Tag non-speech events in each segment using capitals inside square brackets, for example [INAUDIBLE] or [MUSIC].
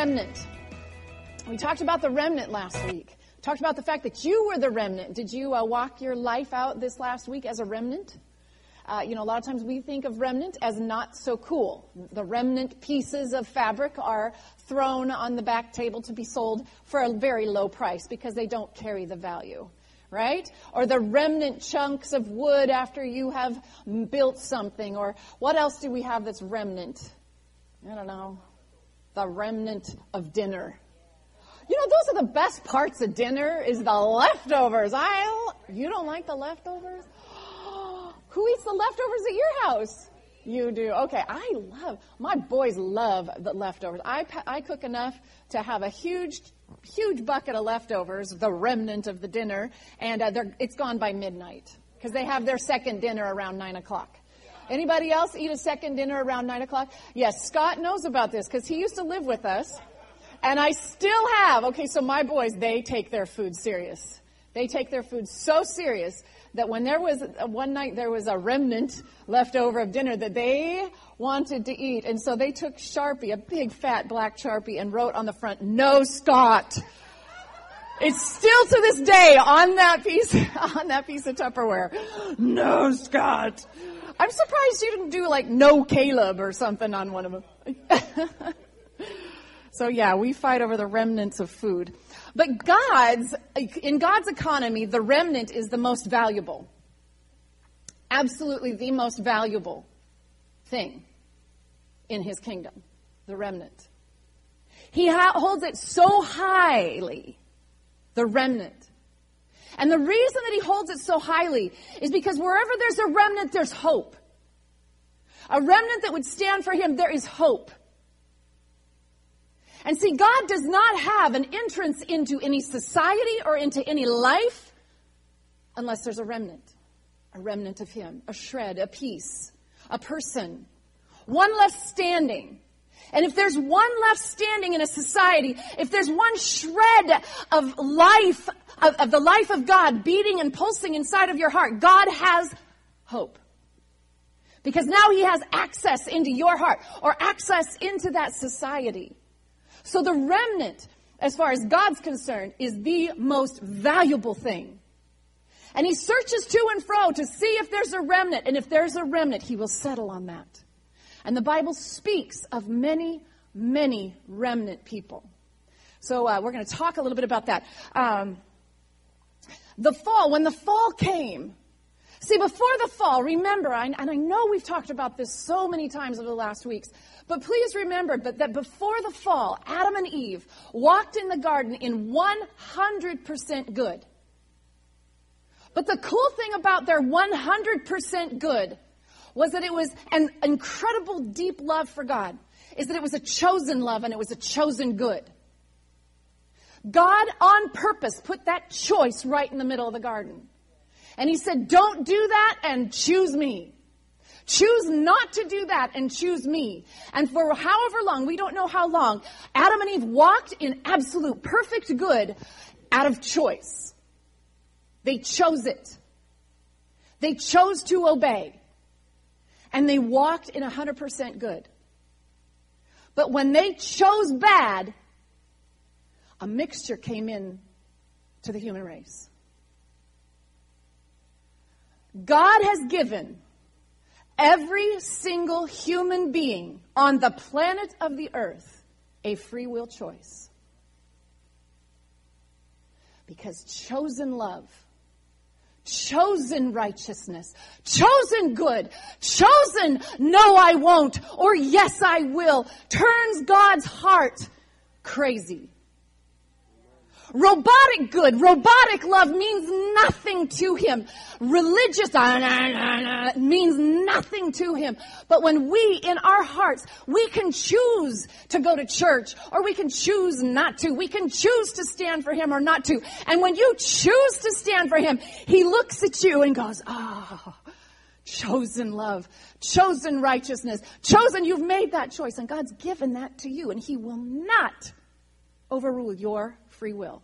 Remnant. We talked about the remnant last week. Talked about the fact that you were the remnant. Did you uh, walk your life out this last week as a remnant? Uh, you know, a lot of times we think of remnant as not so cool. The remnant pieces of fabric are thrown on the back table to be sold for a very low price because they don't carry the value, right? Or the remnant chunks of wood after you have built something. Or what else do we have that's remnant? I don't know. The remnant of dinner. You know, those are the best parts of dinner is the leftovers. I, you don't like the leftovers? [GASPS] Who eats the leftovers at your house? You do. Okay, I love, my boys love the leftovers. I, I cook enough to have a huge, huge bucket of leftovers, the remnant of the dinner, and uh, it's gone by midnight because they have their second dinner around 9 o'clock. Anybody else eat a second dinner around 9 o'clock? Yes, Scott knows about this because he used to live with us. And I still have, okay, so my boys, they take their food serious. They take their food so serious that when there was uh, one night there was a remnant left over of dinner that they wanted to eat, and so they took Sharpie, a big fat black Sharpie, and wrote on the front, "No Scott." It's still to this day on that piece [LAUGHS] on that piece of Tupperware. No Scott. I'm surprised you didn't do like no Caleb or something on one of them. [LAUGHS] so yeah, we fight over the remnants of food. But God's, in God's economy, the remnant is the most valuable. Absolutely the most valuable thing in his kingdom, the remnant. He ha- holds it so highly, the remnant. And the reason that he holds it so highly is because wherever there's a remnant, there's hope. A remnant that would stand for him, there is hope. And see, God does not have an entrance into any society or into any life unless there's a remnant. A remnant of Him, a shred, a piece, a person. One left standing. And if there's one left standing in a society, if there's one shred of life, of, of, the life of God beating and pulsing inside of your heart, God has hope. Because now He has access into your heart or access into that society. So the remnant, as far as God's concerned, is the most valuable thing. And he searches to and fro to see if there's a remnant. And if there's a remnant, he will settle on that. And the Bible speaks of many, many remnant people. So uh, we're going to talk a little bit about that. Um, the fall, when the fall came, see, before the fall, remember, I, and I know we've talked about this so many times over the last weeks, but please remember that, that before the fall, Adam and Eve walked in the garden in 100% good. But the cool thing about their 100% good was that it was an incredible deep love for God, is that it was a chosen love and it was a chosen good. God on purpose put that choice right in the middle of the garden. And he said, don't do that and choose me. Choose not to do that and choose me. And for however long, we don't know how long, Adam and Eve walked in absolute perfect good out of choice. They chose it. They chose to obey. And they walked in 100% good. But when they chose bad, a mixture came in to the human race. God has given every single human being on the planet of the earth a free will choice. Because chosen love, chosen righteousness, chosen good, chosen no I won't or yes I will turns God's heart crazy. Robotic good, robotic love means nothing to him. Religious uh, means nothing to him. But when we, in our hearts, we can choose to go to church or we can choose not to. We can choose to stand for him or not to. And when you choose to stand for him, he looks at you and goes, ah. Oh, chosen love, chosen righteousness, chosen, you've made that choice, and God's given that to you, and He will not overrule your free will.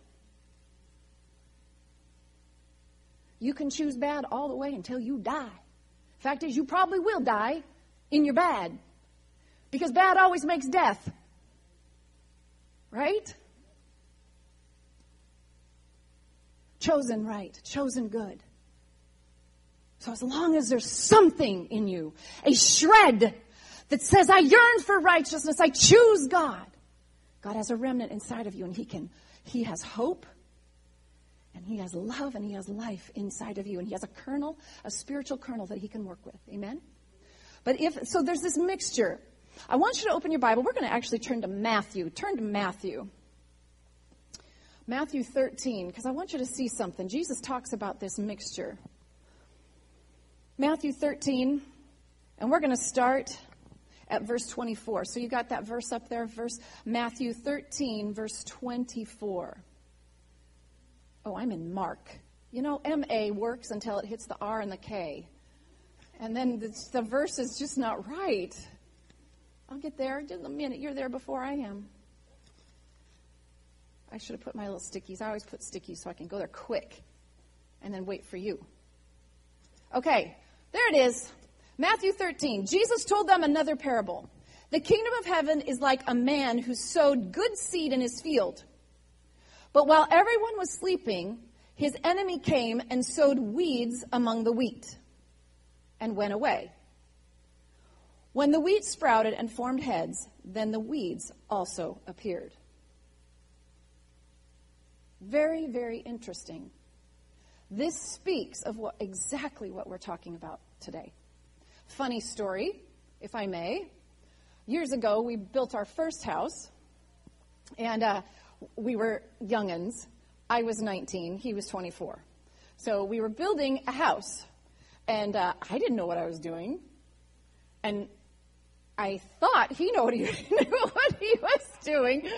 You can choose bad all the way until you die. Fact is, you probably will die in your bad. Because bad always makes death. right? Chosen right, chosen good. So as long as there's something in you, a shred that says, I yearn for righteousness, I choose God, God has a remnant inside of you and He can, He has hope and He has love and He has life inside of you and He has a kernel, a spiritual kernel that He can work with. Amen? But if, so there's this mixture. I want you to open your Bible. We're going to actually turn to Matthew. Turn to Matthew. Matthew 13, because I want you to see something. Jesus talks about this mixture. Matthew 13, and we're going to start at verse 24. So you got that verse up there, verse Matthew 13, verse 24. Oh, I'm in Mark. You know, MA works until it hits the R and the K. And then the, the verse is just not right. I'll get there in a minute. You're there before I am. I should have put my little stickies. I always put stickies so I can go there quick and then wait for you. Okay, there it is. Matthew 13. Jesus told them another parable. The kingdom of heaven is like a man who sowed good seed in his field. But while everyone was sleeping, his enemy came and sowed weeds among the wheat and went away. When the wheat sprouted and formed heads, then the weeds also appeared. Very, very interesting. This speaks of what, exactly what we're talking about today. Funny story, if I may. Years ago, we built our first house, and uh, we were youngins. I was 19, he was 24. So we were building a house, and uh, I didn't know what I was doing. And I thought he knew what he, [LAUGHS] knew what he was doing.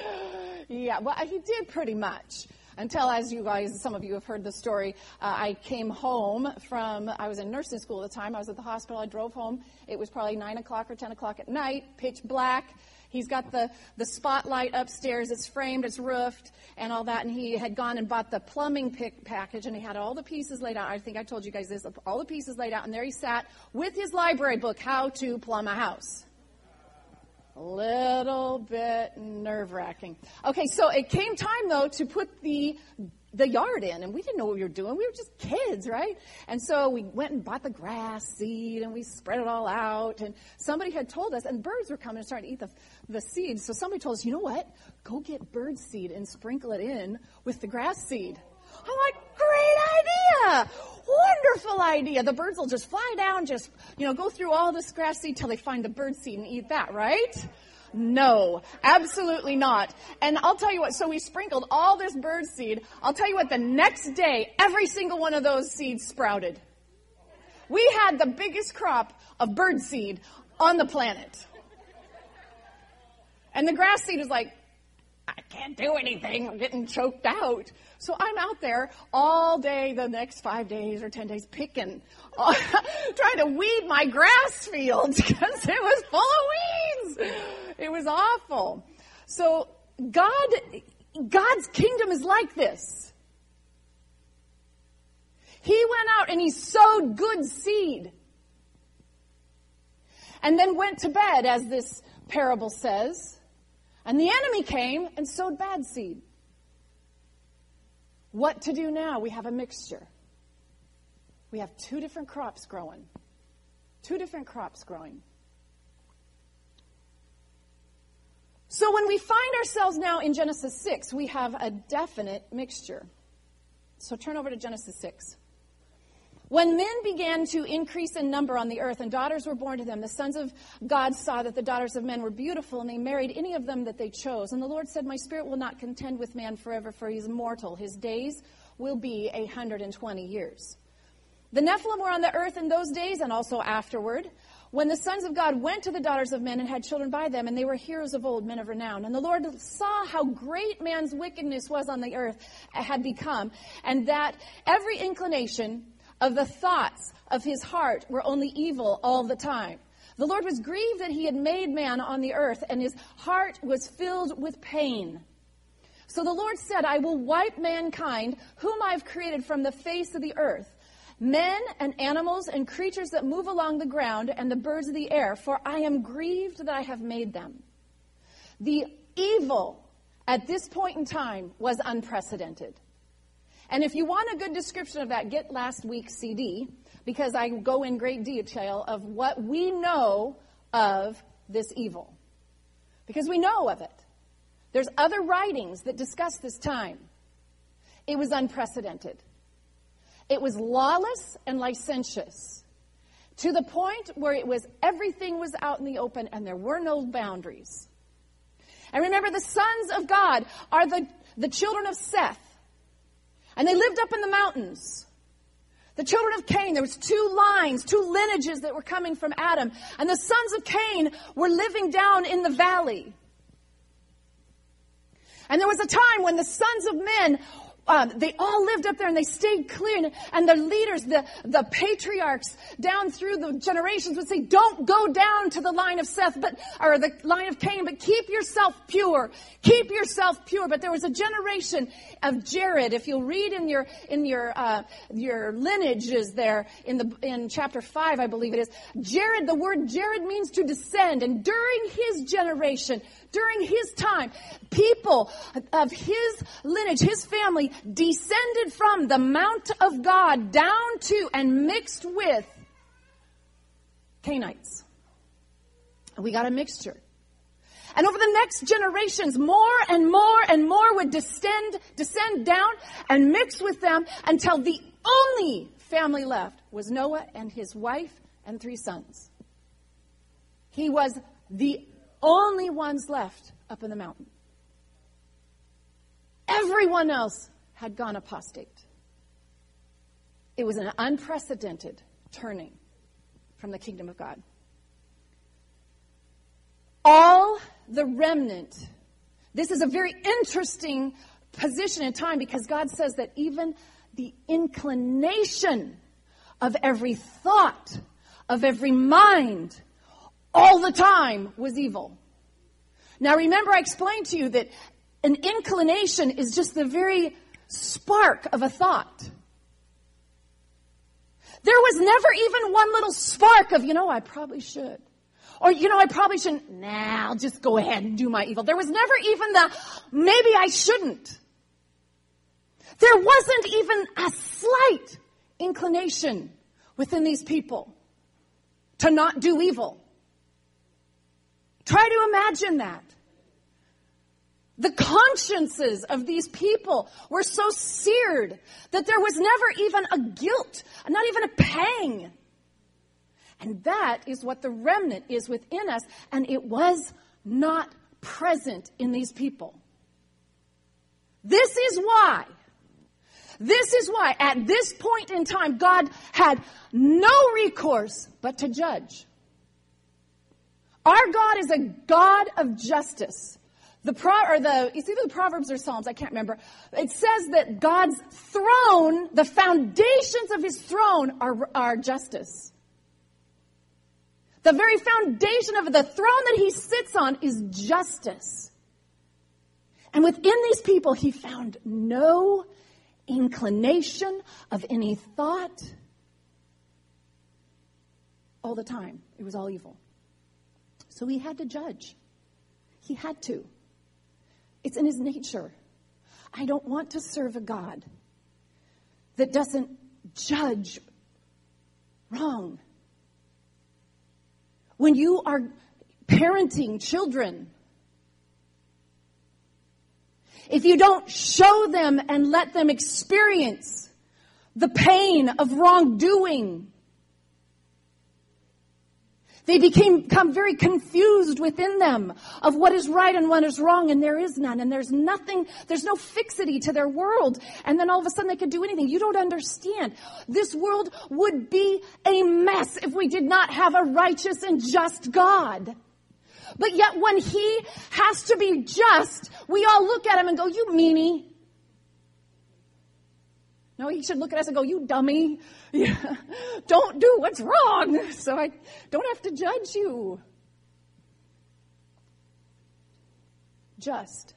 Yeah, well, he did pretty much until, as you guys, some of you have heard the story, uh, I came home from, I was in nursing school at the time. I was at the hospital. I drove home. It was probably 9 o'clock or 10 o'clock at night, pitch black. He's got the, the spotlight upstairs. It's framed, it's roofed, and all that. And he had gone and bought the plumbing package, and he had all the pieces laid out. I think I told you guys this, all the pieces laid out. And there he sat with his library book, How to Plumb a House. Little bit nerve wracking. Okay, so it came time though to put the the yard in, and we didn't know what we were doing. We were just kids, right? And so we went and bought the grass seed, and we spread it all out. And somebody had told us, and birds were coming and starting to eat the the seeds. So somebody told us, you know what? Go get bird seed and sprinkle it in with the grass seed. I'm like, great Wonderful idea. The birds will just fly down, just, you know, go through all this grass seed till they find the bird seed and eat that, right? No, absolutely not. And I'll tell you what, so we sprinkled all this bird seed. I'll tell you what, the next day, every single one of those seeds sprouted. We had the biggest crop of bird seed on the planet. And the grass seed was like, I can't do anything. I'm getting choked out. So I'm out there all day the next five days or ten days picking, [LAUGHS] trying to weed my grass fields [LAUGHS] because it was full of weeds. It was awful. So God, God's kingdom is like this. He went out and he sowed good seed. And then went to bed, as this parable says. And the enemy came and sowed bad seed. What to do now? We have a mixture. We have two different crops growing. Two different crops growing. So when we find ourselves now in Genesis 6, we have a definite mixture. So turn over to Genesis 6. When men began to increase in number on the earth and daughters were born to them, the sons of God saw that the daughters of men were beautiful and they married any of them that they chose. And the Lord said, My spirit will not contend with man forever, for he is mortal. His days will be a 120 years. The Nephilim were on the earth in those days and also afterward, when the sons of God went to the daughters of men and had children by them, and they were heroes of old, men of renown. And the Lord saw how great man's wickedness was on the earth, had become, and that every inclination of the thoughts of his heart were only evil all the time. The Lord was grieved that he had made man on the earth, and his heart was filled with pain. So the Lord said, I will wipe mankind, whom I've created from the face of the earth, men and animals and creatures that move along the ground and the birds of the air, for I am grieved that I have made them. The evil at this point in time was unprecedented. And if you want a good description of that, get last week's CD because I go in great detail of what we know of this evil. Because we know of it. There's other writings that discuss this time. It was unprecedented. It was lawless and licentious to the point where it was everything was out in the open and there were no boundaries. And remember, the sons of God are the, the children of Seth. And they lived up in the mountains. The children of Cain, there was two lines, two lineages that were coming from Adam. And the sons of Cain were living down in the valley. And there was a time when the sons of men um, they all lived up there and they stayed clean. And, the leaders, the, the patriarchs down through the generations would say, don't go down to the line of Seth, but, or the line of Cain, but keep yourself pure. Keep yourself pure. But there was a generation of Jared. If you'll read in your, in your, uh, your lineages there in the, in chapter five, I believe it is, Jared, the word Jared means to descend. And during his generation, during his time, people of his lineage, his family, descended from the Mount of God down to and mixed with Canaanites. We got a mixture. And over the next generations, more and more and more would descend, descend down and mix with them until the only family left was Noah and his wife and three sons. He was the only ones left up in the mountain. Everyone else had gone apostate. It was an unprecedented turning from the kingdom of God. All the remnant, this is a very interesting position in time because God says that even the inclination of every thought, of every mind, all the time was evil. Now remember, I explained to you that an inclination is just the very spark of a thought. There was never even one little spark of, you know, I probably should. Or, you know, I probably shouldn't. Nah, I'll just go ahead and do my evil. There was never even the, maybe I shouldn't. There wasn't even a slight inclination within these people to not do evil. Try to imagine that. The consciences of these people were so seared that there was never even a guilt, not even a pang. And that is what the remnant is within us, and it was not present in these people. This is why, this is why at this point in time, God had no recourse but to judge. Our God is a God of justice. The pro, or the, it's either the Proverbs or Psalms, I can't remember. It says that God's throne, the foundations of his throne are, are justice. The very foundation of the throne that he sits on is justice. And within these people, he found no inclination of any thought all the time. It was all evil. So he had to judge. He had to. It's in his nature. I don't want to serve a God that doesn't judge wrong. When you are parenting children, if you don't show them and let them experience the pain of wrongdoing, they became, become very confused within them of what is right and what is wrong, and there is none, and there's nothing, there's no fixity to their world. And then all of a sudden they could do anything. You don't understand. This world would be a mess if we did not have a righteous and just God. But yet when He has to be just, we all look at Him and go, you meanie. No, he should look at us and go, you dummy. [LAUGHS] Yeah. Don't do what's wrong. [LAUGHS] So I don't have to judge you. Just.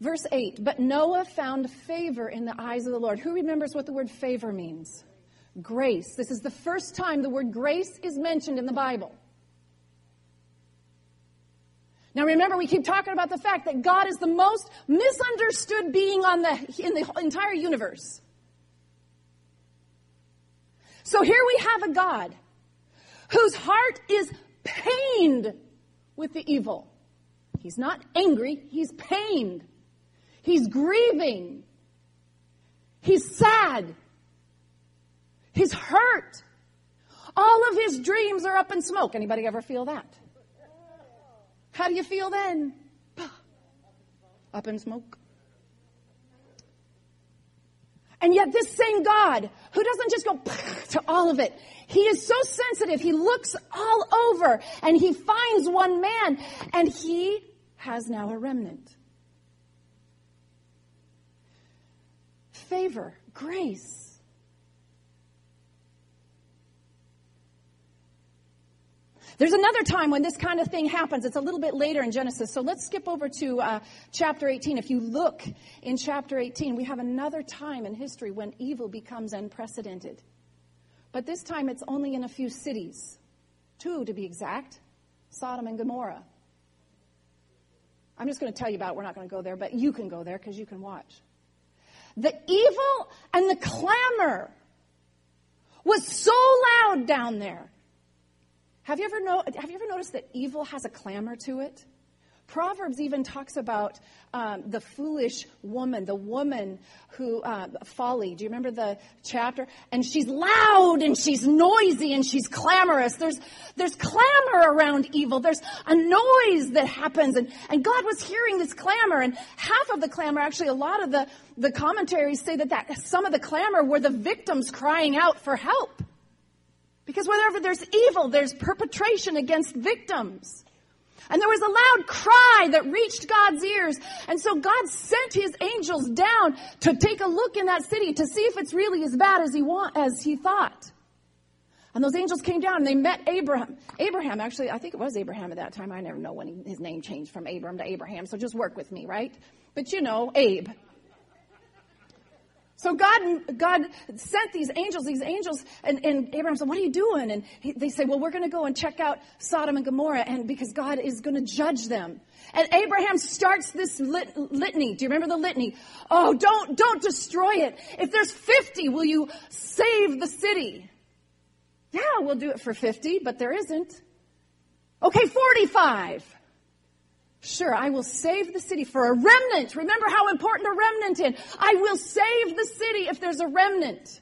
Verse 8, but Noah found favor in the eyes of the Lord. Who remembers what the word favor means? Grace. This is the first time the word grace is mentioned in the Bible. Now remember, we keep talking about the fact that God is the most misunderstood being on the, in the entire universe. So here we have a God whose heart is pained with the evil. He's not angry, he's pained. He's grieving. He's sad. He's hurt. All of his dreams are up in smoke. Anybody ever feel that? How do you feel then? Up in smoke. And yet, this same God, who doesn't just go [LAUGHS] to all of it, he is so sensitive. He looks all over and he finds one man and he has now a remnant. Favor, grace, There's another time when this kind of thing happens. It's a little bit later in Genesis. So let's skip over to uh, chapter 18. If you look in chapter 18, we have another time in history when evil becomes unprecedented. But this time it's only in a few cities, two to be exact Sodom and Gomorrah. I'm just going to tell you about it. We're not going to go there, but you can go there because you can watch. The evil and the clamor was so loud down there have you ever, know, have you ever noticed that evil has a clamor to it? Proverbs even talks about um, the foolish woman, the woman who, uh, folly. Do you remember the chapter? And she's loud and she's noisy and she's clamorous. There's, there's clamor around evil. There's a noise that happens. And, and God was hearing this clamor. And half of the clamor, actually, a lot of the, the commentaries say that, that some of the clamor were the victims crying out for help. Because wherever there's evil, there's perpetration against victims. And there was a loud cry that reached God's ears. And so God sent his angels down to take a look in that city to see if it's really as bad as he want, as he thought. And those angels came down and they met Abraham. Abraham, actually, I think it was Abraham at that time. I never know when he, his name changed from Abram to Abraham, so just work with me, right? But you know, Abe. So God, God sent these angels, these angels, and, and Abraham said, what are you doing? And he, they say, well, we're going to go and check out Sodom and Gomorrah and because God is going to judge them. And Abraham starts this lit, litany. Do you remember the litany? Oh, don't, don't destroy it. If there's 50, will you save the city? Yeah, we'll do it for 50, but there isn't. Okay, 45. Sure, I will save the city for a remnant. Remember how important a remnant is. I will save the city if there's a remnant.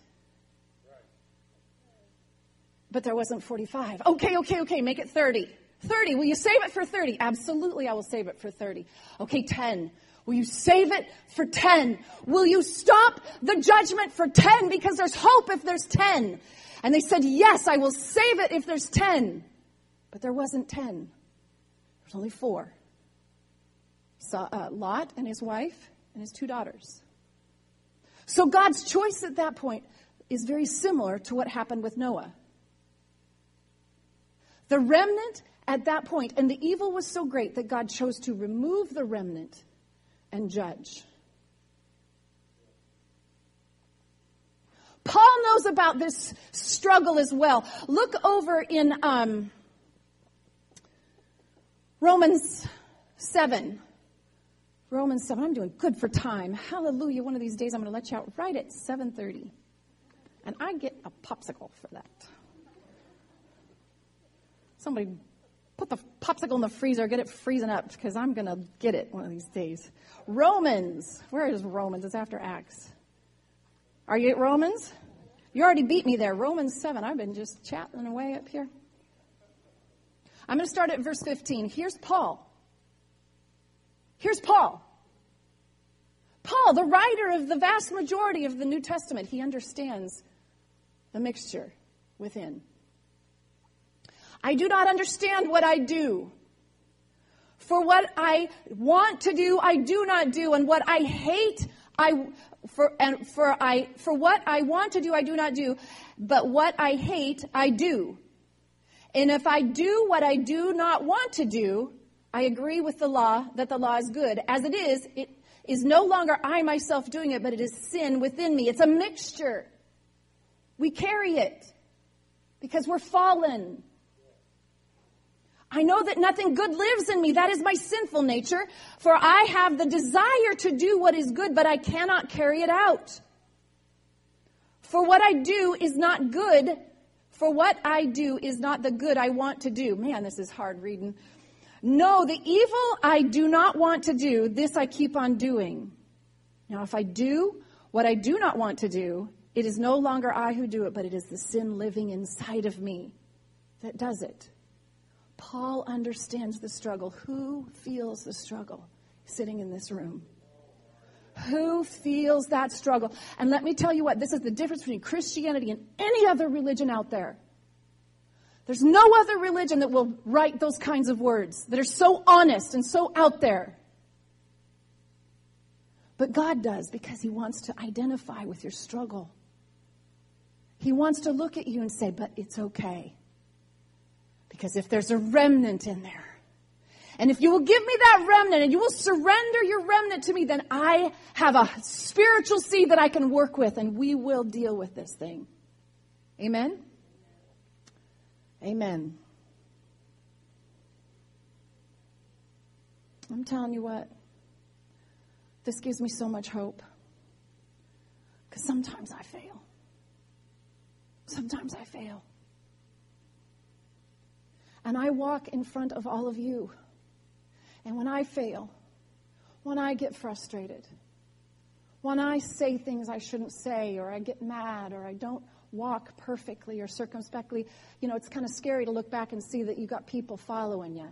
But there wasn't 45. Okay, okay, okay, make it 30. 30. Will you save it for 30? Absolutely, I will save it for 30. Okay, 10. Will you save it for 10? Will you stop the judgment for 10 because there's hope if there's 10? And they said, yes, I will save it if there's 10. But there wasn't 10. There's only four saw, uh, Lot and his wife and his two daughters. So God's choice at that point is very similar to what happened with Noah. The remnant at that point, and the evil was so great that God chose to remove the remnant and judge. Paul knows about this struggle as well. Look over in um, Romans 7. Romans 7. I'm doing good for time. Hallelujah. One of these days I'm going to let you out right at 7:30. And I get a popsicle for that. Somebody put the popsicle in the freezer, get it freezing up because I'm going to get it one of these days. Romans. Where is Romans? It's after Acts. Are you at Romans? You already beat me there. Romans 7. I've been just chatting away up here. I'm going to start at verse 15. Here's Paul. Here's Paul. Paul, the writer of the vast majority of the New Testament, he understands the mixture within. I do not understand what I do. For what I want to do, I do not do, and what I hate, I for and for I for what I want to do, I do not do, but what I hate, I do. And if I do what I do not want to do, I agree with the law that the law is good. As it is, it is no longer I myself doing it, but it is sin within me. It's a mixture. We carry it because we're fallen. I know that nothing good lives in me. That is my sinful nature. For I have the desire to do what is good, but I cannot carry it out. For what I do is not good. For what I do is not the good I want to do. Man, this is hard reading. No, the evil I do not want to do, this I keep on doing. Now, if I do what I do not want to do, it is no longer I who do it, but it is the sin living inside of me that does it. Paul understands the struggle. Who feels the struggle sitting in this room? Who feels that struggle? And let me tell you what, this is the difference between Christianity and any other religion out there. There's no other religion that will write those kinds of words that are so honest and so out there. But God does because He wants to identify with your struggle. He wants to look at you and say, But it's okay. Because if there's a remnant in there, and if you will give me that remnant and you will surrender your remnant to me, then I have a spiritual seed that I can work with and we will deal with this thing. Amen? Amen. I'm telling you what, this gives me so much hope. Because sometimes I fail. Sometimes I fail. And I walk in front of all of you. And when I fail, when I get frustrated, when I say things I shouldn't say, or I get mad, or I don't walk perfectly or circumspectly, you know, it's kind of scary to look back and see that you got people following you.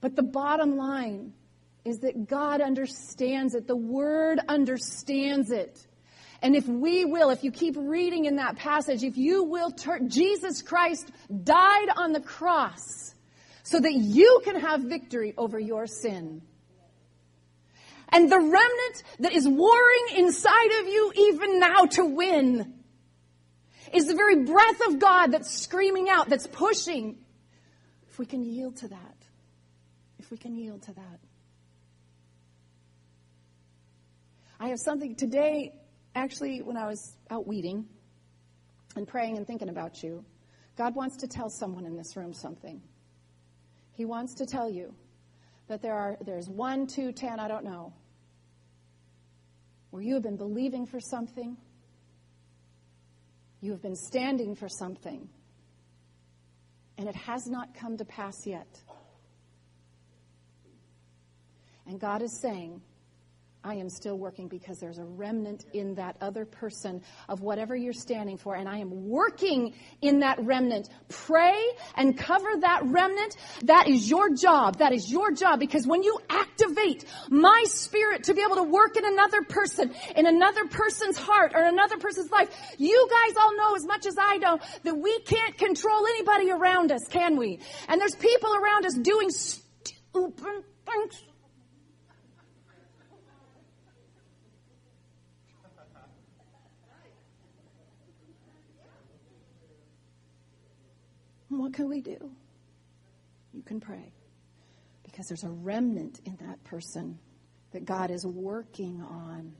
But the bottom line is that God understands it. The Word understands it. And if we will, if you keep reading in that passage, if you will turn, Jesus Christ died on the cross so that you can have victory over your sin. And the remnant that is warring inside of you even now to win is the very breath of God that's screaming out, that's pushing. If we can yield to that, if we can yield to that. I have something today actually, when I was out weeding and praying and thinking about you, God wants to tell someone in this room something. He wants to tell you that there are there's one, two, ten, I don't know, where you have been believing for something, you have been standing for something, and it has not come to pass yet. And God is saying, I am still working because there's a remnant in that other person of whatever you're standing for, and I am working in that remnant. Pray and cover that remnant. That is your job. That is your job because when you activate my spirit to be able to work in another person, in another person's heart or another person's life, you guys all know as much as I know that we can't control anybody around us, can we? And there's people around us doing stupid things What can we do? You can pray. Because there's a remnant in that person that God is working on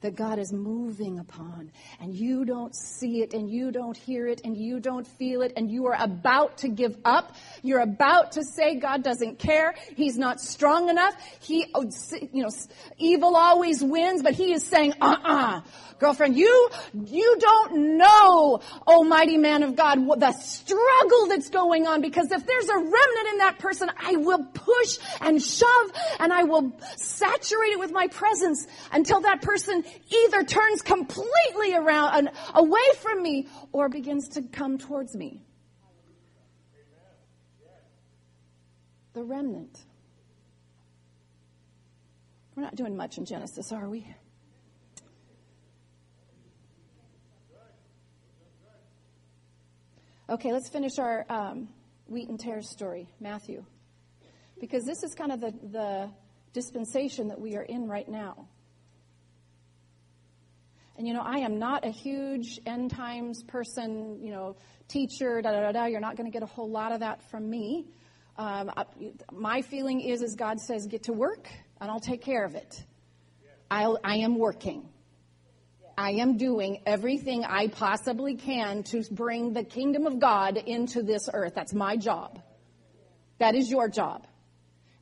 that God is moving upon, and you don't see it, and you don't hear it, and you don't feel it, and you are about to give up. You're about to say God doesn't care. He's not strong enough. He, oh, you know, evil always wins, but He is saying, uh-uh. Girlfriend, you, you don't know, almighty man of God, the struggle that's going on because if there's a remnant in that person, I will push and shove and I will saturate it with my presence until that person either turns completely around and away from me or begins to come towards me. The remnant. We're not doing much in Genesis, are we? Okay, let's finish our um, wheat and tares story, Matthew. Because this is kind of the, the dispensation that we are in right now. And you know, I am not a huge end times person, you know, teacher, da da da da. You're not going to get a whole lot of that from me. Um, my feeling is, as God says, get to work, and I'll take care of it. I'll, I am working. I am doing everything I possibly can to bring the kingdom of God into this earth. That's my job. That is your job.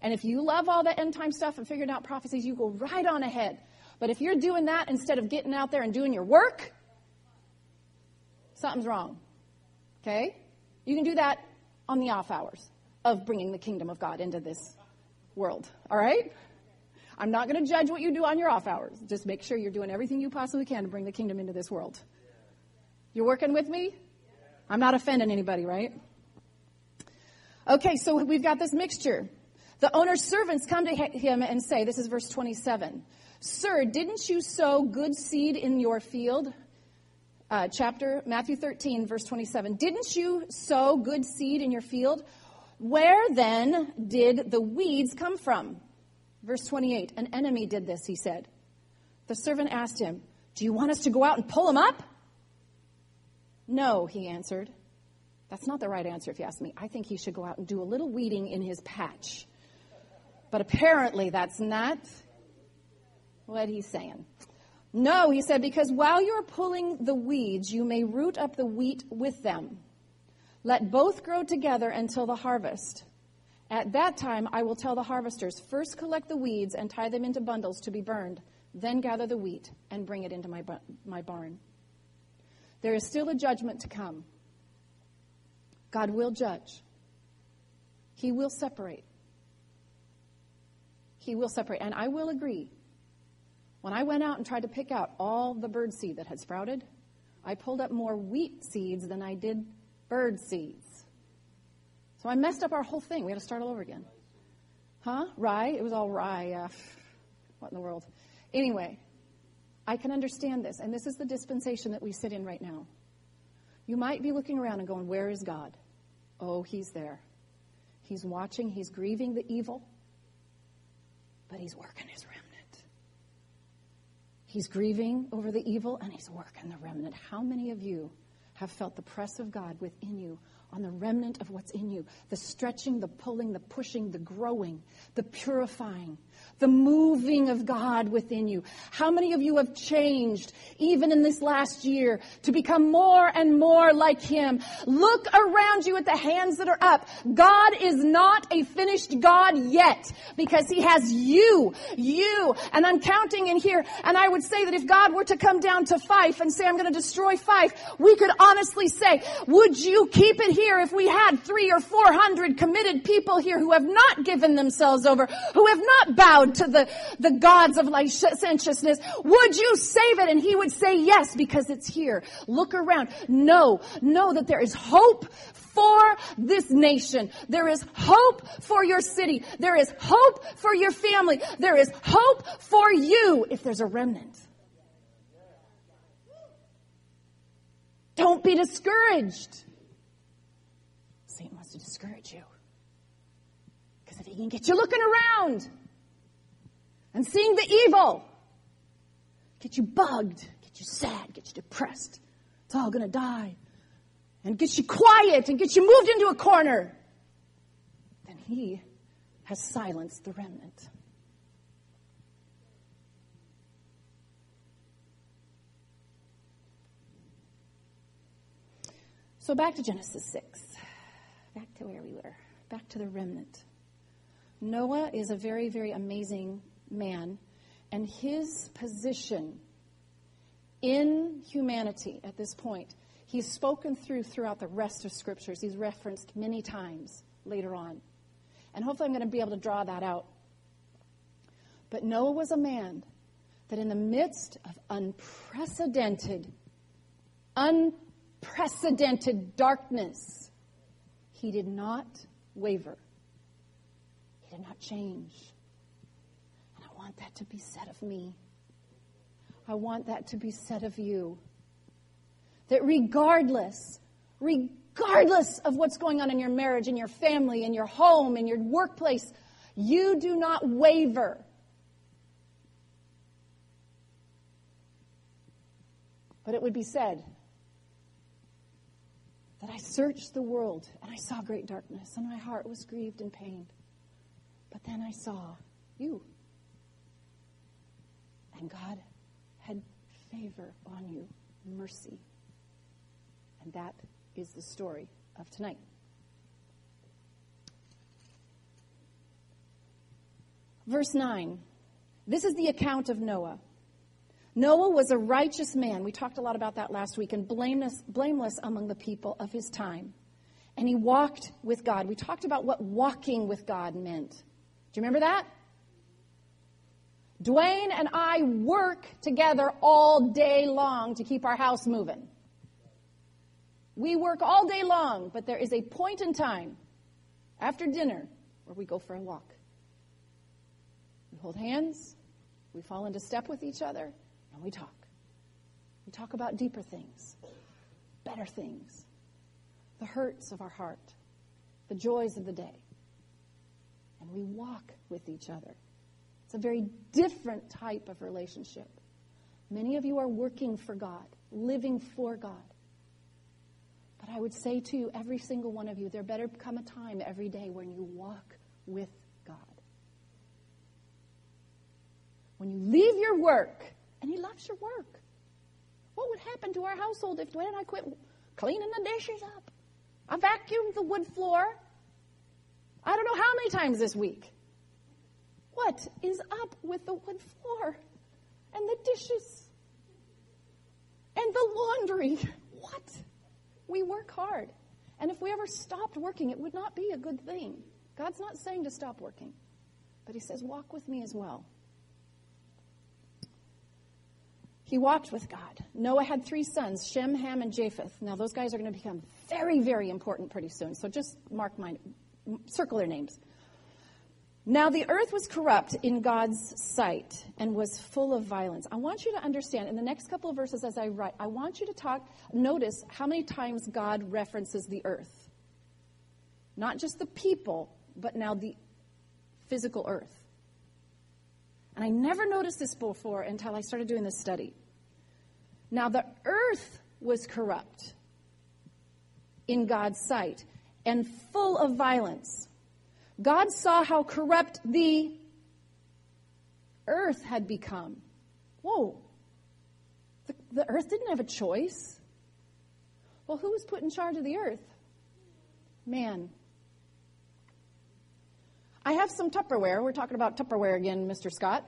And if you love all the end time stuff and figuring out prophecies, you go right on ahead. But if you're doing that instead of getting out there and doing your work, something's wrong. Okay? You can do that on the off hours of bringing the kingdom of God into this world. All right? I'm not going to judge what you do on your off hours. Just make sure you're doing everything you possibly can to bring the kingdom into this world. You're working with me? I'm not offending anybody, right? Okay, so we've got this mixture. The owner's servants come to him and say, this is verse 27, Sir, didn't you sow good seed in your field? Uh, chapter, Matthew 13, verse 27. Didn't you sow good seed in your field? Where then did the weeds come from? Verse 28 An enemy did this, he said. The servant asked him, Do you want us to go out and pull him up? No, he answered. That's not the right answer if you ask me. I think he should go out and do a little weeding in his patch. But apparently that's not what he's saying. No, he said, because while you're pulling the weeds, you may root up the wheat with them. Let both grow together until the harvest. At that time, I will tell the harvesters first collect the weeds and tie them into bundles to be burned, then gather the wheat and bring it into my, my barn. There is still a judgment to come. God will judge, He will separate. He will separate. And I will agree. When I went out and tried to pick out all the bird seed that had sprouted, I pulled up more wheat seeds than I did bird seeds. So I messed up our whole thing. We had to start all over again. Huh? Rye? It was all rye. Uh, [SIGHS] what in the world? Anyway, I can understand this, and this is the dispensation that we sit in right now. You might be looking around and going, Where is God? Oh, He's there. He's watching, He's grieving the evil, but He's working His remnant. He's grieving over the evil, and He's working the remnant. How many of you have felt the press of God within you on the remnant of what's in you the stretching, the pulling, the pushing, the growing, the purifying, the moving of God within you. How many of you have changed, even in this last year, to become more and more like Him? Look around you at the hands that are up. God is not a finished God yet because He has you, you. And I'm counting in here, and I would say that if God were to come down to Fife and say, I'm going to destroy Fife, we could honestly say, would you keep it here if we had three or four hundred committed people here who have not given themselves over, who have not bowed to the, the gods of licentiousness. Would you save it? And he would say yes, because it's here. Look around. Know, know that there is hope for this nation. There is hope for your city. There is hope for your family. There is hope for you if there's a remnant. Don't be discouraged. Satan wants to discourage you. Because if he can get you looking around, and seeing the evil get you bugged, get you sad, get you depressed. It's all going to die. And get you quiet and get you moved into a corner. Then he has silenced the remnant. So back to Genesis 6. Back to where we were. Back to the remnant. Noah is a very, very amazing man and his position in humanity at this point. He's spoken through throughout the rest of scriptures. He's referenced many times later on. And hopefully I'm going to be able to draw that out. But Noah was a man that in the midst of unprecedented, unprecedented darkness, he did not waver. He did not change And I want that to be said of me. I want that to be said of you. That regardless, regardless of what's going on in your marriage, in your family, in your home, in your workplace, you do not waver. But it would be said that I searched the world and I saw great darkness, and my heart was grieved and pained. But then I saw you. And God had favor on you, mercy. And that is the story of tonight. Verse 9. This is the account of Noah. Noah was a righteous man. We talked a lot about that last week, and blameless, blameless among the people of his time. And he walked with God. We talked about what walking with God meant. Do you remember that? Dwayne and I work together all day long to keep our house moving. We work all day long, but there is a point in time after dinner where we go for a walk. We hold hands, we fall into step with each other, and we talk. We talk about deeper things, better things, the hurts of our heart, the joys of the day. And we walk with each other. It's a very different type of relationship. Many of you are working for God, living for God. But I would say to you, every single one of you, there better come a time every day when you walk with God. When you leave your work, and He loves your work. What would happen to our household if Dwayne and I quit cleaning the dishes up? I vacuumed the wood floor. I don't know how many times this week. What is up with the wood floor and the dishes and the laundry? [LAUGHS] What? We work hard. And if we ever stopped working, it would not be a good thing. God's not saying to stop working, but He says, walk with me as well. He walked with God. Noah had three sons, Shem, Ham, and Japheth. Now, those guys are going to become very, very important pretty soon. So just mark my, circle their names. Now the earth was corrupt in God's sight and was full of violence. I want you to understand in the next couple of verses as I write, I want you to talk, notice how many times God references the earth. Not just the people, but now the physical earth. And I never noticed this before until I started doing this study. Now the earth was corrupt in God's sight and full of violence. God saw how corrupt the earth had become. Whoa. The, the, earth didn't have a choice. Well, who was put in charge of the earth? Man. I have some Tupperware. We're talking about Tupperware again, Mr. Scott.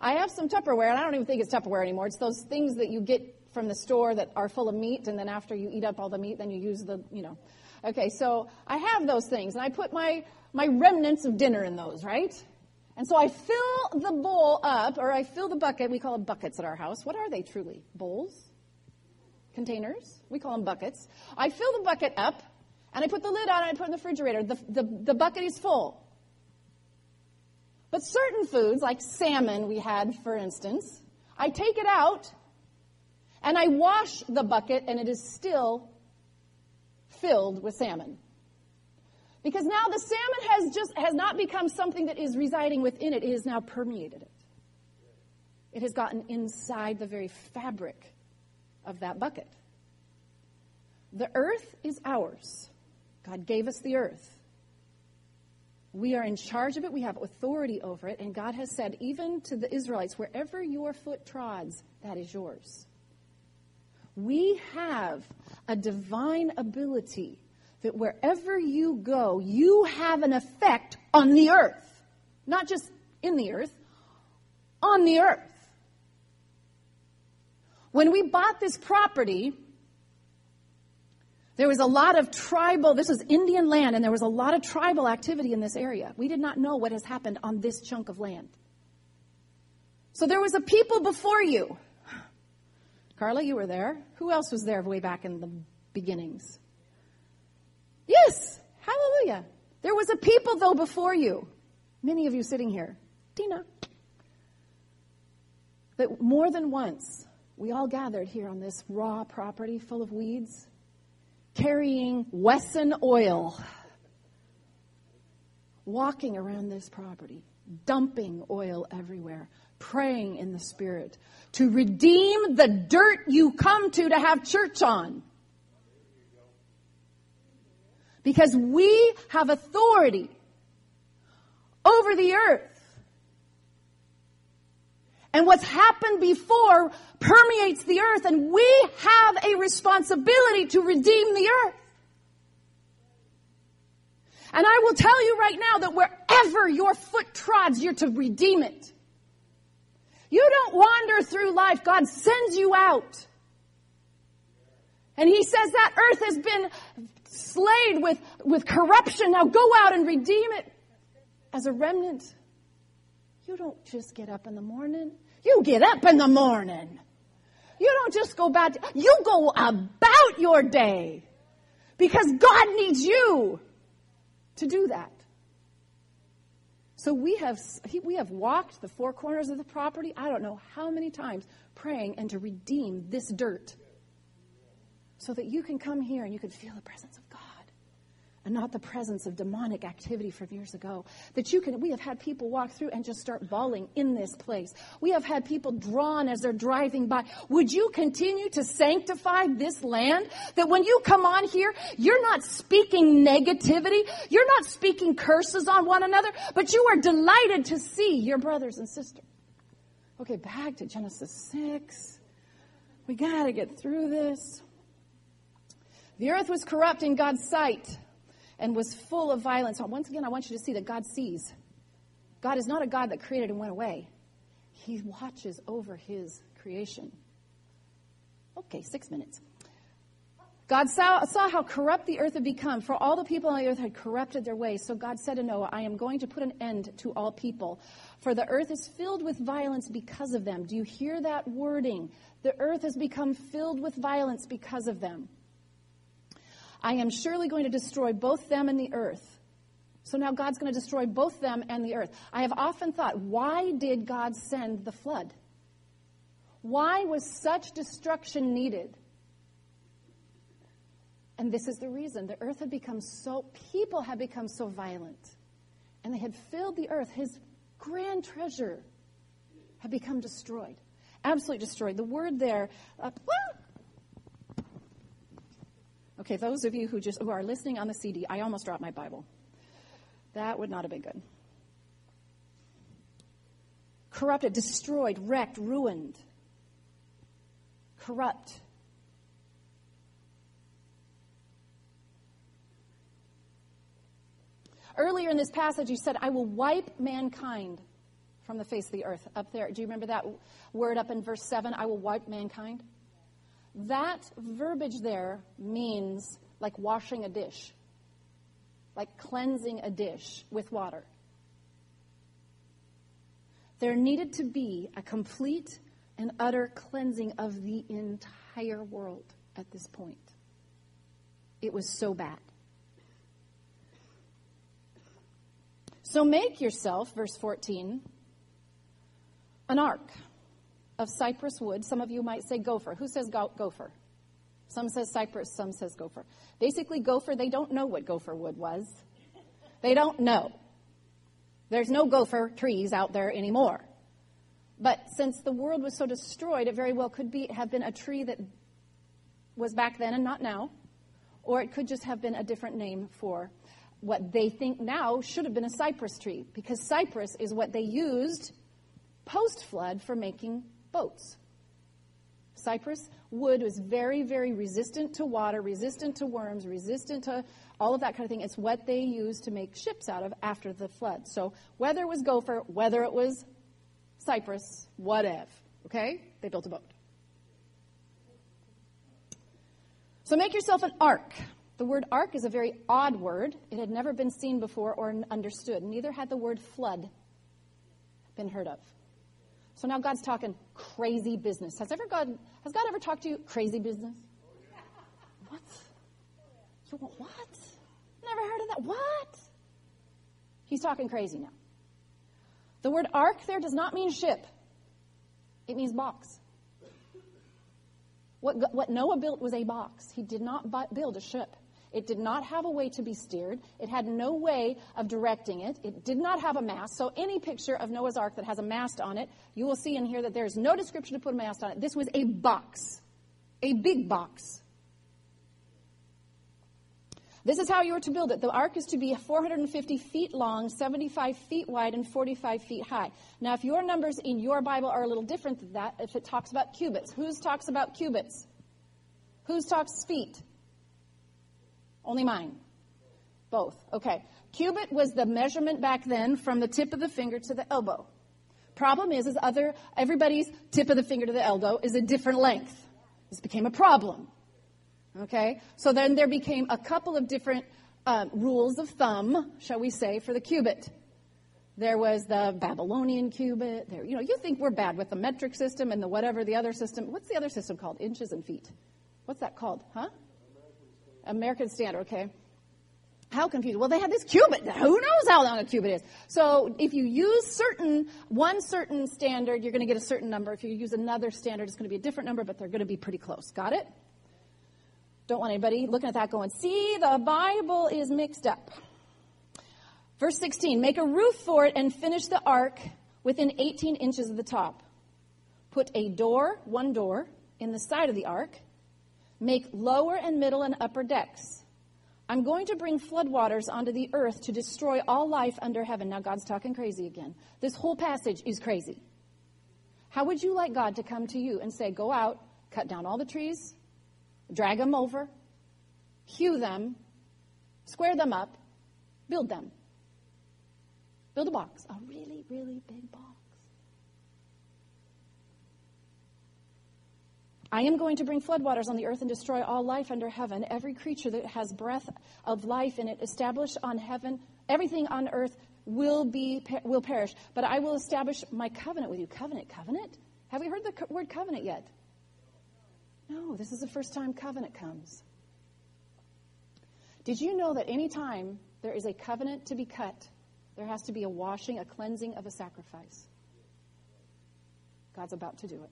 I have some Tupperware, and I don't even think it's Tupperware anymore. It's those things that you get from the store that are full of meat, and then after you eat up all the meat, then you use the, you know. Okay, so I have those things, and I put my my remnants of dinner in those, right? And so I fill the bowl up, or I fill the bucket. We call them buckets at our house. What are they truly? Bowls? Containers? We call them buckets. I fill the bucket up, and I put the lid on and I put it in the refrigerator. The, the, the bucket is full. But certain foods, like salmon, we had, for instance, I take it out and I wash the bucket, and it is still filled with salmon. Because now the salmon has just has not become something that is residing within it, it has now permeated it. It has gotten inside the very fabric of that bucket. The earth is ours. God gave us the earth. We are in charge of it. We have authority over it. And God has said, even to the Israelites, wherever your foot trods, that is yours. We have a divine ability that wherever you go, you have an effect on the earth. Not just in the earth, on the earth. When we bought this property, there was a lot of tribal, this was Indian land, and there was a lot of tribal activity in this area. We did not know what has happened on this chunk of land. So there was a people before you. Carla, you were there. Who else was there way back in the beginnings? Yes, hallelujah. There was a people, though, before you. Many of you sitting here. Tina. That more than once, we all gathered here on this raw property full of weeds, carrying Wesson oil, walking around this property, dumping oil everywhere, praying in the Spirit to redeem the dirt you come to to have church on. Because we have authority over the earth. And what's happened before permeates the earth, and we have a responsibility to redeem the earth. And I will tell you right now that wherever your foot trods, you're to redeem it. You don't wander through life. God sends you out. And he says that earth has been slayed with, with corruption. Now go out and redeem it as a remnant. You don't just get up in the morning. You get up in the morning. You don't just go back. You go about your day because God needs you to do that. So we have, we have walked the four corners of the property, I don't know how many times, praying and to redeem this dirt so that you can come here and you can feel the presence of and not the presence of demonic activity from years ago. That you can, we have had people walk through and just start bawling in this place. We have had people drawn as they're driving by. Would you continue to sanctify this land? That when you come on here, you're not speaking negativity. You're not speaking curses on one another, but you are delighted to see your brothers and sisters. Okay, back to Genesis 6. We gotta get through this. The earth was corrupt in God's sight and was full of violence. Once again, I want you to see that God sees. God is not a God that created and went away, He watches over His creation. Okay, six minutes. God saw, saw, how corrupt the earth had become, for all the people on the earth had corrupted their ways. So God said to Noah, I am going to put an end to all people, for the earth is filled with violence because of them. Do you hear that wording? The earth has become filled with violence because of them. I am surely going to destroy both them and the earth. So now God's going to destroy both them and the earth. I have often thought, why did God send the flood? Why was such destruction needed? And this is the reason. The earth had become so, people had become so violent. And they had filled the earth. His grand treasure had become destroyed. Absolutely destroyed. The word there, uh, Okay, those of you who just who are listening on the CD, I almost dropped my Bible. That would not have been good. Corrupted, destroyed, wrecked, ruined. Corrupt. Earlier in this passage, he said, I will wipe mankind from the face of the earth. Up there, do you remember that word up in verse 7? I will wipe mankind? That verbiage there means like washing a dish, like cleansing a dish with water. There needed to be a complete and utter cleansing of the entire world at this point. It was so bad. So make yourself, verse 14, an ark of cypress wood. Some of you might say gopher. Who says go- gopher? Some says cypress, some says gopher. Basically, gopher, they don't know what gopher wood was. They don't know. There's no gopher trees out there anymore. But since the world was so destroyed, it very well could be have been a tree that was back then and not now, or it could just have been a different name for what they think now should have been a cypress tree, because cypress is what they used post flood for making boats. Cypress wood was very, very resistant to water, resistant to worms, resistant to all of that kind of thing. It's what they used to make ships out of after the flood. So whether it was gopher, whether it was cypress, whatever, okay? They built a boat. So make yourself an ark. The word ark is a very odd word. It had never been seen before or understood. Neither had the word flood been heard of. So now God's talking crazy business. Has ever God has God ever talked to you crazy business? What? You want what? Never heard of that. What? He's talking crazy now. The word ark there does not mean ship. It means box. What, what Noah built was a box. He did not build a ship. It did not have a way to be steered. It had no way of directing it. It did not have a mast. So any picture of Noah's Ark that has a mast on it, you will see in here that there's no description to put a mast on it. This was a box, a big box. This is how you are to build it. The ark is to be 450 feet long, 75 feet wide, and 45 feet high. Now, if your numbers in your Bible are a little different than that, if it talks about cubits, whose talks about cubits? Whose talks feet? Only mine. Both. Okay. Cubit was the measurement back then from the tip of the finger to the elbow. Problem is, is other everybody's tip of the finger to the elbow is a different length. This became a problem. Okay? So then there became a couple of different uh, rules of thumb, shall we say, for the cubit. There was the Babylonian cubit. There, you know, you think we're bad with the metric system and the whatever the other system. What's the other system called? Inches and feet. What's that called? Huh? American Standard. Okay. How confusing. Well, they had this cubit. Who knows how long a cubit is? So if you use certain, one certain standard, you're going to get a certain number. If you use another standard, it's going to be a different number, but they're going to be pretty close. Got it? Don't want anybody looking at that going, see, the Bible is mixed up. Verse 16, make a roof for it and finish the ark within 18 inches of the top. Put a door, one door, in the side of the ark. Make lower and middle and upper decks. I'm going to bring floodwaters onto the earth to destroy all life under heaven. Now, God's talking crazy again. This whole passage is crazy. How would you like God to come to you and say, Go out, cut down all the trees, drag them over, hew them, square them up, build them. Build a box, a really, really big box. I am going to bring floodwaters on the earth and destroy all life under heaven. Every creature that has breath of life in it, established on heaven, everything on earth will be will perish. But I will establish my covenant with you. Covenant, covenant. Have we heard the word covenant yet? No, this is the first time covenant comes. Did you know that any time there is a covenant to be cut, there has to be a washing, a cleansing of a sacrifice? God's about to do it.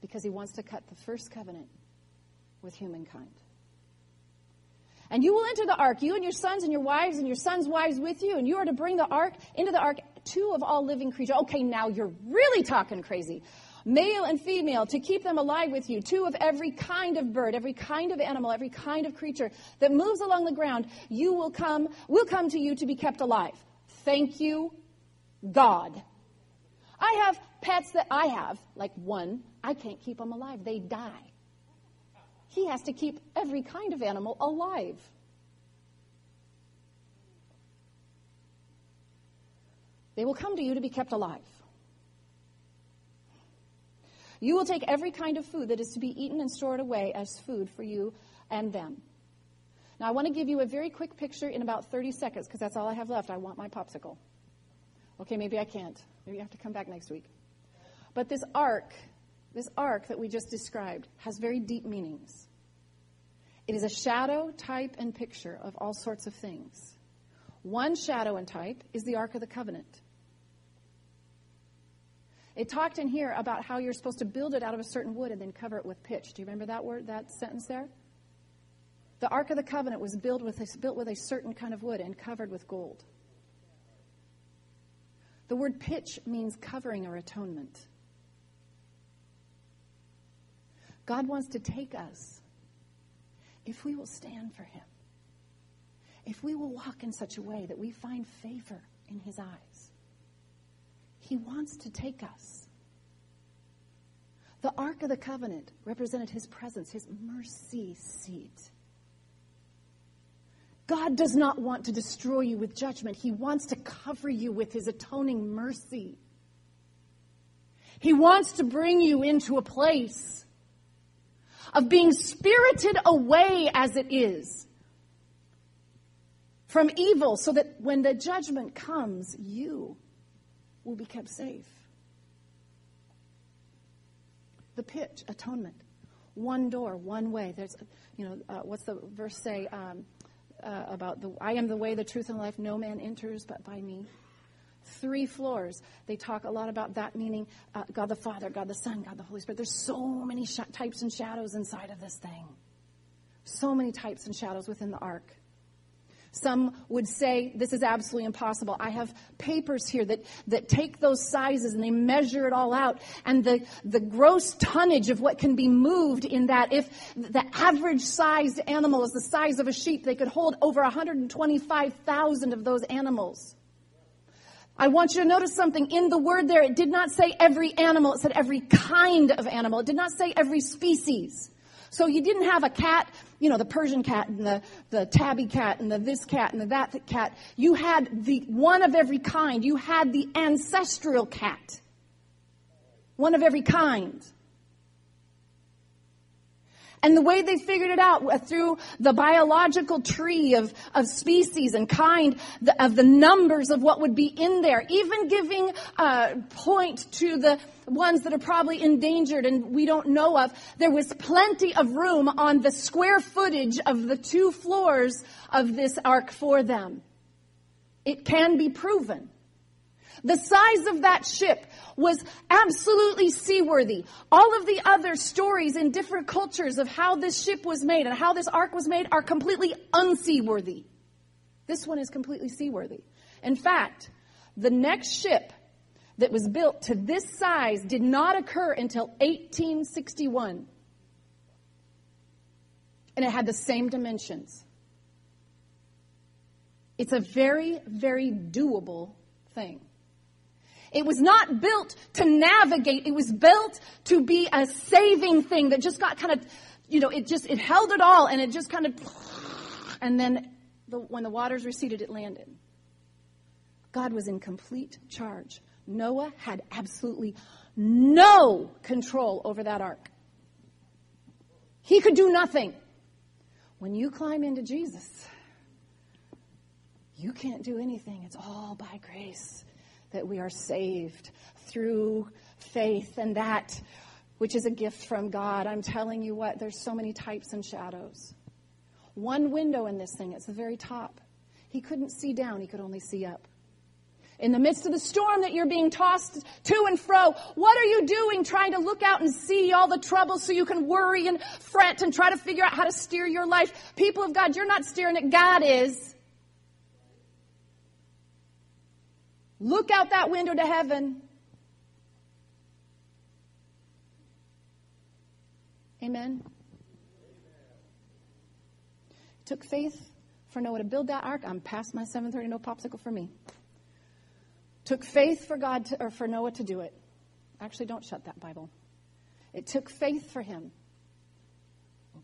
Because he wants to cut the first covenant with humankind. And you will enter the ark, you and your sons and your wives and your sons' wives with you, and you are to bring the ark into the ark two of all living creatures. Okay, now you're really talking crazy male and female, to keep them alive with you, two of every kind of bird, every kind of animal, every kind of creature that moves along the ground, you will come, will come to you to be kept alive. Thank you, God. I have pets that I have, like one, I can't keep them alive. They die. He has to keep every kind of animal alive. They will come to you to be kept alive. You will take every kind of food that is to be eaten and stored away as food for you and them. Now, I want to give you a very quick picture in about 30 seconds because that's all I have left. I want my popsicle. Okay, maybe I can't. Maybe you have to come back next week. But this ark, this ark that we just described, has very deep meanings. It is a shadow, type, and picture of all sorts of things. One shadow and type is the Ark of the Covenant. It talked in here about how you're supposed to build it out of a certain wood and then cover it with pitch. Do you remember that word, that sentence there? The Ark of the Covenant was built with a, built with a certain kind of wood and covered with gold. The word pitch means covering or atonement. God wants to take us if we will stand for Him, if we will walk in such a way that we find favor in His eyes. He wants to take us. The Ark of the Covenant represented his presence, his mercy seat. God does not want to destroy you with judgment. He wants to cover you with his atoning mercy. He wants to bring you into a place of being spirited away as it is from evil so that when the judgment comes, you will be kept safe. The pitch, atonement. One door, one way. There's, you know, uh, what's the verse say um, uh, about the, I am the way, the truth, and life. No man enters but by me. Three floors. They talk a lot about that meaning uh, God the Father, God the Son, God the Holy Spirit. There's so many sh- types and shadows inside of this thing. So many types and shadows within the ark. Some would say this is absolutely impossible. I have papers here that, that take those sizes and they measure it all out. And the, the gross tonnage of what can be moved in that, if the average sized animal is the size of a sheep, they could hold over 125,000 of those animals. I want you to notice something. In the word there, it did not say every animal, it said every kind of animal. It did not say every species. So you didn't have a cat, you know, the Persian cat and the, the tabby cat and the this cat and the that cat. You had the one of every kind. You had the ancestral cat. One of every kind. And the way they figured it out uh, through the biological tree of, of species and kind the, of the numbers of what would be in there, even giving uh, point to the ones that are probably endangered and we don't know of, there was plenty of room on the square footage of the two floors of this ark for them. It can be proven. The size of that ship was absolutely seaworthy. All of the other stories in different cultures of how this ship was made and how this ark was made are completely unseaworthy. This one is completely seaworthy. In fact, the next ship that was built to this size did not occur until 1861. And it had the same dimensions. It's a very, very doable thing. It was not built to navigate. It was built to be a saving thing that just got kind of, you know, it just, it held it all and it just kind of, and then the, when the waters receded, it landed. God was in complete charge. Noah had absolutely no control over that ark. He could do nothing. When you climb into Jesus, you can't do anything. It's all by grace that we are saved through faith and that which is a gift from God. I'm telling you what, there's so many types and shadows. One window in this thing, it's the very top. He couldn't see down, he could only see up. In the midst of the storm that you're being tossed to and fro, what are you doing trying to look out and see all the trouble so you can worry and fret and try to figure out how to steer your life? People of God, you're not steering it, God is. Look out that window to heaven. Amen. It took faith for Noah to build that ark. I'm past my 7:30. No popsicle for me. Took faith for God to, or for Noah to do it. Actually, don't shut that Bible. It took faith for him.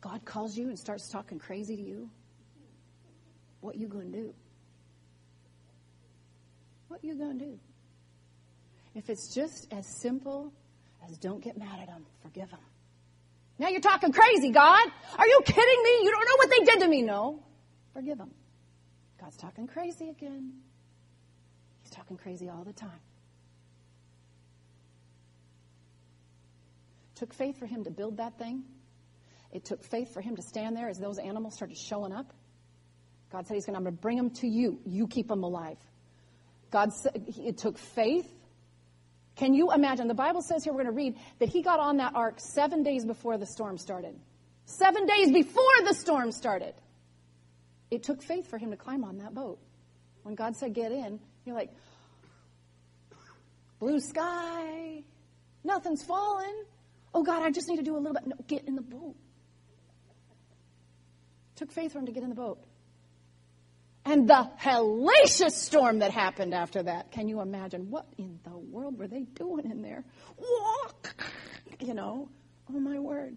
God calls you and starts talking crazy to you, what you going to do? What are you going to do? If it's just as simple as don't get mad at them, forgive them. Now you're talking crazy, God. Are you kidding me? You don't know what they did to me. No. Forgive them. God's talking crazy again. He's talking crazy all the time. Took faith for him to build that thing. It took faith for him to stand there as those animals started showing up. God said he's going to, I'm going to bring them to you. You keep them alive. God it took faith. Can you imagine? The Bible says here, we're going to read that he got on that ark seven days before the storm started. Seven days before the storm started. It took faith for him to climb on that boat. When God said, get in, you're like, blue sky, nothing's falling. Oh God, I just need to do a little bit. No, get in the boat. Took faith for him to get in the boat and the hellacious storm that happened after that. Can you imagine what in the world were they doing in there? Walk, you know. Oh my word.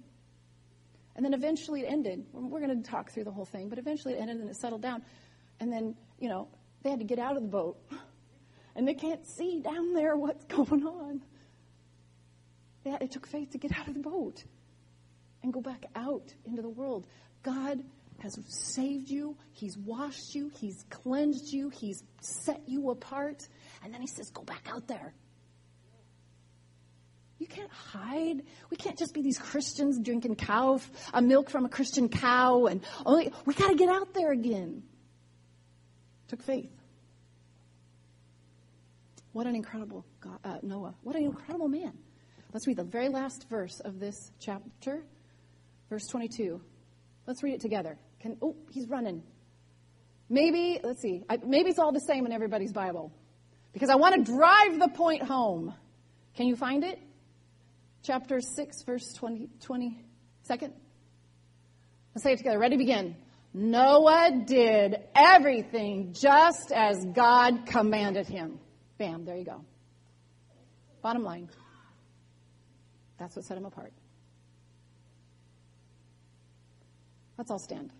And then eventually it ended. We're going to talk through the whole thing, but eventually it ended and it settled down. And then, you know, they had to get out of the boat. And they can't see down there what's going on. It took faith to get out of the boat and go back out into the world. God has saved you, He's washed you, He's cleansed you, He's set you apart. And then He says, Go back out there. You can't hide. We can't just be these Christians drinking cow, a milk from a Christian cow, and only, we got to get out there again. Took faith. What an incredible God, uh, Noah. What an incredible man. Let's read the very last verse of this chapter, verse 22. Let's read it together. Can, oh, he's running. Maybe, let's see, I, maybe it's all the same in everybody's Bible. Because I want to drive the point home. Can you find it? Chapter 6, verse 20, 22nd. Let's say it together. Ready, begin. Noah did everything just as God commanded him. Bam, there you go. Bottom line. That's what set him apart. Let's all stand.